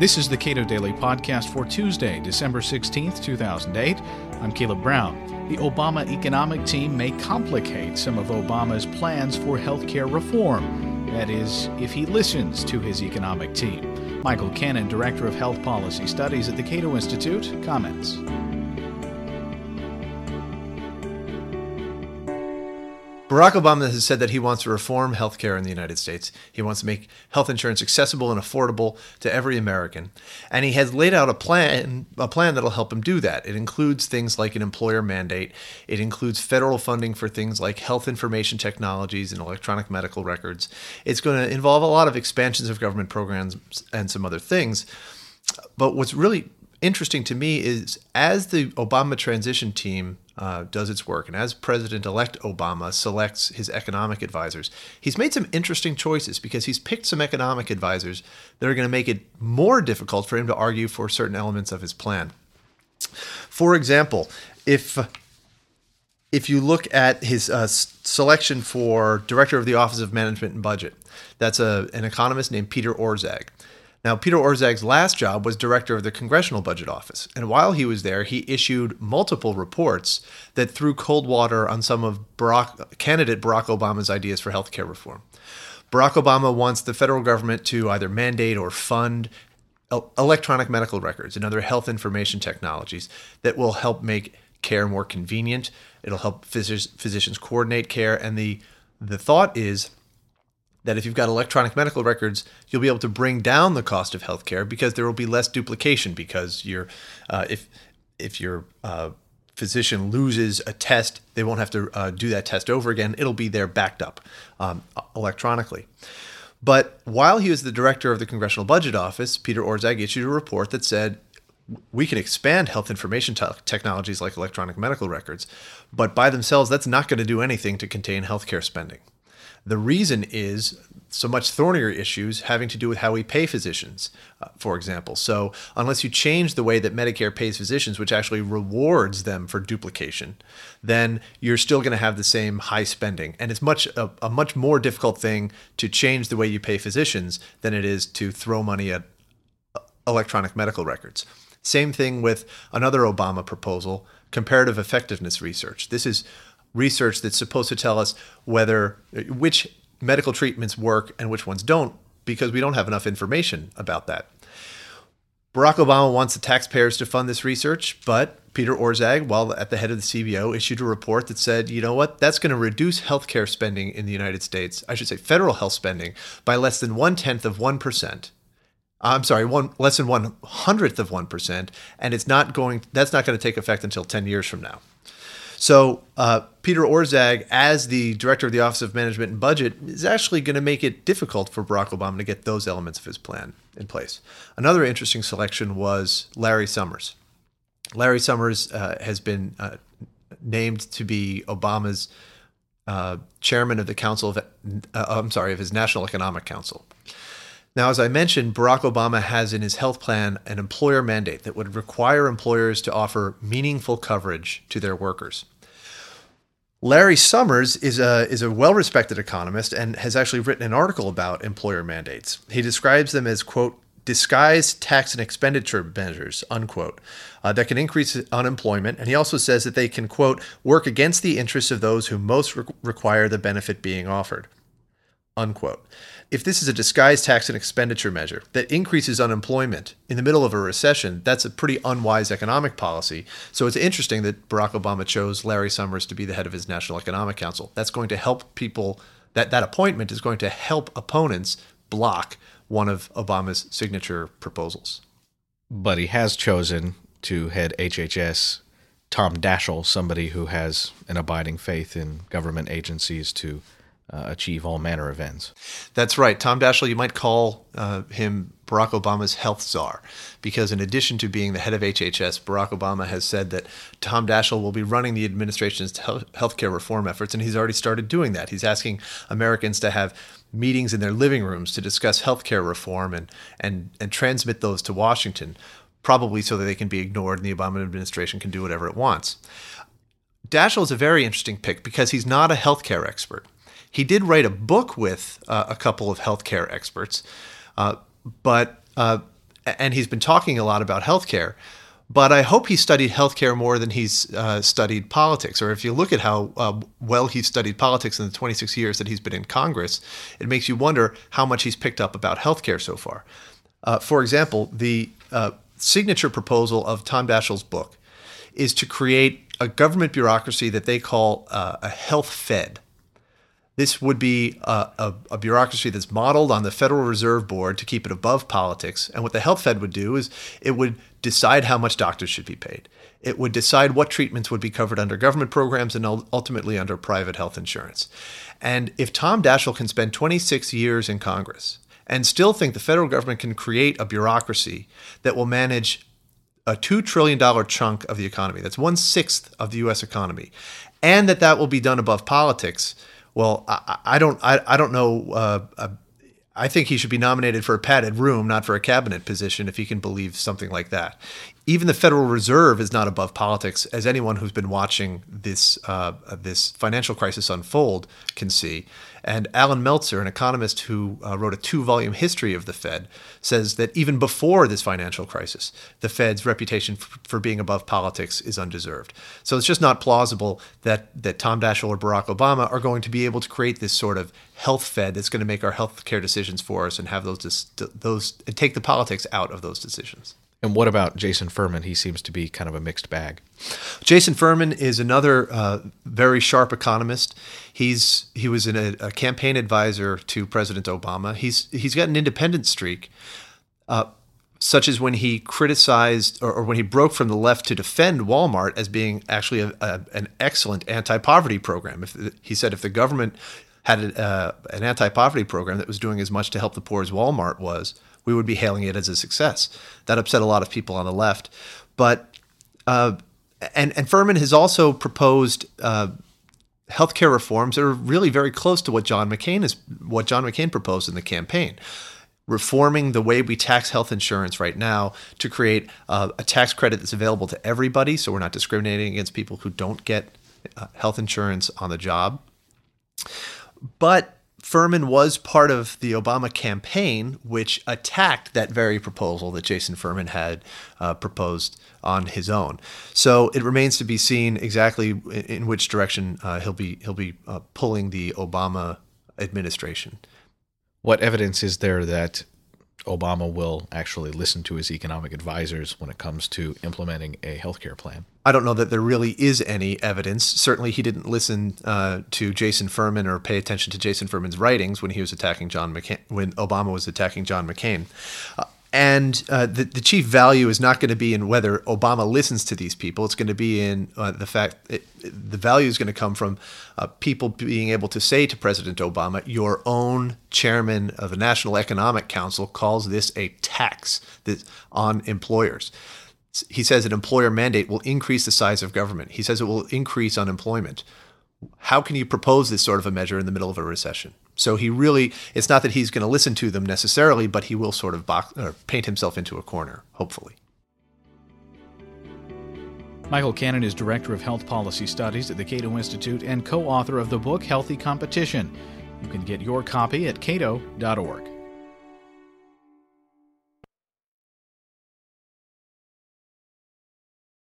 This is the Cato Daily Podcast for Tuesday, December 16th, 2008. I'm Caleb Brown. The Obama economic team may complicate some of Obama's plans for health care reform. That is, if he listens to his economic team. Michael Cannon, Director of Health Policy Studies at the Cato Institute, comments. Barack Obama has said that he wants to reform healthcare in the United States. He wants to make health insurance accessible and affordable to every American. And he has laid out a plan, a plan that'll help him do that. It includes things like an employer mandate. It includes federal funding for things like health information technologies and electronic medical records. It's going to involve a lot of expansions of government programs and some other things. But what's really interesting to me is as the Obama transition team uh, does its work, and as President elect Obama selects his economic advisors, he's made some interesting choices because he's picked some economic advisors that are going to make it more difficult for him to argue for certain elements of his plan. For example, if if you look at his uh, selection for director of the Office of Management and Budget, that's a, an economist named Peter Orszag. Now, Peter Orszag's last job was director of the Congressional Budget Office, and while he was there, he issued multiple reports that threw cold water on some of Barack, candidate Barack Obama's ideas for health care reform. Barack Obama wants the federal government to either mandate or fund electronic medical records and other health information technologies that will help make care more convenient. It'll help physicians coordinate care, and the the thought is that if you've got electronic medical records, you'll be able to bring down the cost of healthcare because there will be less duplication. Because uh, if if your uh, physician loses a test, they won't have to uh, do that test over again. It'll be there backed up um, electronically. But while he was the director of the Congressional Budget Office, Peter Orszag issued a report that said we can expand health information te- technologies like electronic medical records, but by themselves, that's not going to do anything to contain healthcare spending. The reason is so much thornier issues having to do with how we pay physicians, uh, for example. So, unless you change the way that Medicare pays physicians, which actually rewards them for duplication, then you're still going to have the same high spending. And it's much a, a, much more difficult thing to change the way you pay physicians than it is to throw money at uh, electronic medical records. Same thing with another Obama proposal, comparative effectiveness research. This is research that's supposed to tell us whether which medical treatments work and which ones don't because we don't have enough information about that. Barack Obama wants the taxpayers to fund this research, but Peter Orszag, while at the head of the CBO, issued a report that said, you know what, that's going to reduce healthcare spending in the United States, I should say federal health spending, by less than one tenth of 1%. I'm sorry, one less than one hundredth of one percent, and it's not going. That's not going to take effect until ten years from now. So uh, Peter Orszag, as the director of the Office of Management and Budget, is actually going to make it difficult for Barack Obama to get those elements of his plan in place. Another interesting selection was Larry Summers. Larry Summers uh, has been uh, named to be Obama's uh, chairman of the Council of, uh, I'm sorry, of his National Economic Council. Now, as I mentioned, Barack Obama has in his health plan an employer mandate that would require employers to offer meaningful coverage to their workers. Larry Summers is a, is a well respected economist and has actually written an article about employer mandates. He describes them as, quote, disguised tax and expenditure measures, unquote, uh, that can increase unemployment. And he also says that they can, quote, work against the interests of those who most re- require the benefit being offered, unquote if this is a disguised tax and expenditure measure that increases unemployment in the middle of a recession, that's a pretty unwise economic policy. So it's interesting that Barack Obama chose Larry Summers to be the head of his National Economic Council. That's going to help people, that, that appointment is going to help opponents block one of Obama's signature proposals. But he has chosen to head HHS Tom Daschle, somebody who has an abiding faith in government agencies to uh, achieve all manner of ends. That's right. Tom Daschle, you might call uh, him Barack Obama's health czar, because in addition to being the head of HHS, Barack Obama has said that Tom Daschle will be running the administration's healthcare reform efforts, and he's already started doing that. He's asking Americans to have meetings in their living rooms to discuss healthcare reform and, and, and transmit those to Washington, probably so that they can be ignored and the Obama administration can do whatever it wants. Daschle is a very interesting pick because he's not a healthcare expert. He did write a book with uh, a couple of healthcare experts, uh, but uh, and he's been talking a lot about healthcare. But I hope he studied healthcare more than he's uh, studied politics. Or if you look at how uh, well he's studied politics in the 26 years that he's been in Congress, it makes you wonder how much he's picked up about healthcare so far. For example, the signature proposal of Tom Daschle's book is to create a government bureaucracy that they call uh, a health fed. This would be a, a, a, bureaucracy that's modeled on the Federal Reserve Board to keep it above politics. And what the Health Fed would do is it would decide how much doctors should be paid. It would decide what treatments would be covered under government programs and ultimately under private health insurance. And if Tom Daschle can spend 26 years in Congress and still think the federal government can create a bureaucracy that will manage a $2 trillion chunk of the economy, that's one sixth of the US economy, and that that will be done above politics well, I, I don't, I, I don't know. Uh, uh, I think he should be nominated for a padded room, not for a cabinet position, if he can believe something like that. Even the Federal Reserve is not above politics, as anyone who's been watching this uh, this financial crisis unfold can see. And Allan Meltzer, an economist who uh, wrote a two volume history of the Fed, says that even before this financial crisis, the Fed's reputation f- for being above politics is undeserved. So it's just not plausible that, that Tom Daschle or Barack Obama are going to be able to create this sort of health Fed that's going to make our health care decisions for us and have those, those and take the politics out of those decisions. And what about Jason Furman? He seems to be kind of a mixed bag. Jason Furman is another uh, very sharp economist. He's he was a, a, campaign advisor to President Obama. He's he's got an independent streak, uh, such as when he criticized or, or, when he broke from the left to defend Walmart as being actually a, a, an excellent anti-poverty program. If he said if the government had uh, an anti-poverty program that was doing as much to help the poor as Walmart was we would be hailing it as a success. That upset a lot of people on the left. But uh, and and Furman has also proposed uh, healthcare reforms that are really very close to what John McCain is what John McCain proposed in the campaign. Reforming the way we tax health insurance right now to create uh, a tax credit that's available to everybody, so we're not discriminating against people who don't get uh, health insurance on the job. But Furman was part of the Obama campaign, which attacked that very proposal that Jason Furman had uh, proposed on his own. So it remains to be seen exactly in which direction uh, he'll be he'll be uh, pulling the Obama administration. What evidence is there that Obama will actually listen to his economic advisors when it comes to implementing a healthcare plan? I don't know that there really is any evidence. Certainly, he didn't listen uh, to Jason Furman or pay attention to Jason Furman's writings when he was attacking John McCain, when Obama was attacking John McCain. Uh, and uh, the, the chief value is not going to be in whether Obama listens to these people. It's going to be in uh, the fact it, the value is going to come from uh, people being able to say to President Obama, "Your own chairman of the National Economic Council calls this a tax on employers." He says an employer mandate will increase the size of government. He says it will increase unemployment. How can you propose this sort of a measure in the middle of a recession? So he really, it's not that he's going to listen to them necessarily, but he will sort of box, paint himself into a corner, hopefully. Michael Cannon is Director of Health Policy Studies at the Cato Institute and co author of the book Healthy Competition. You can get your copy at cato.org.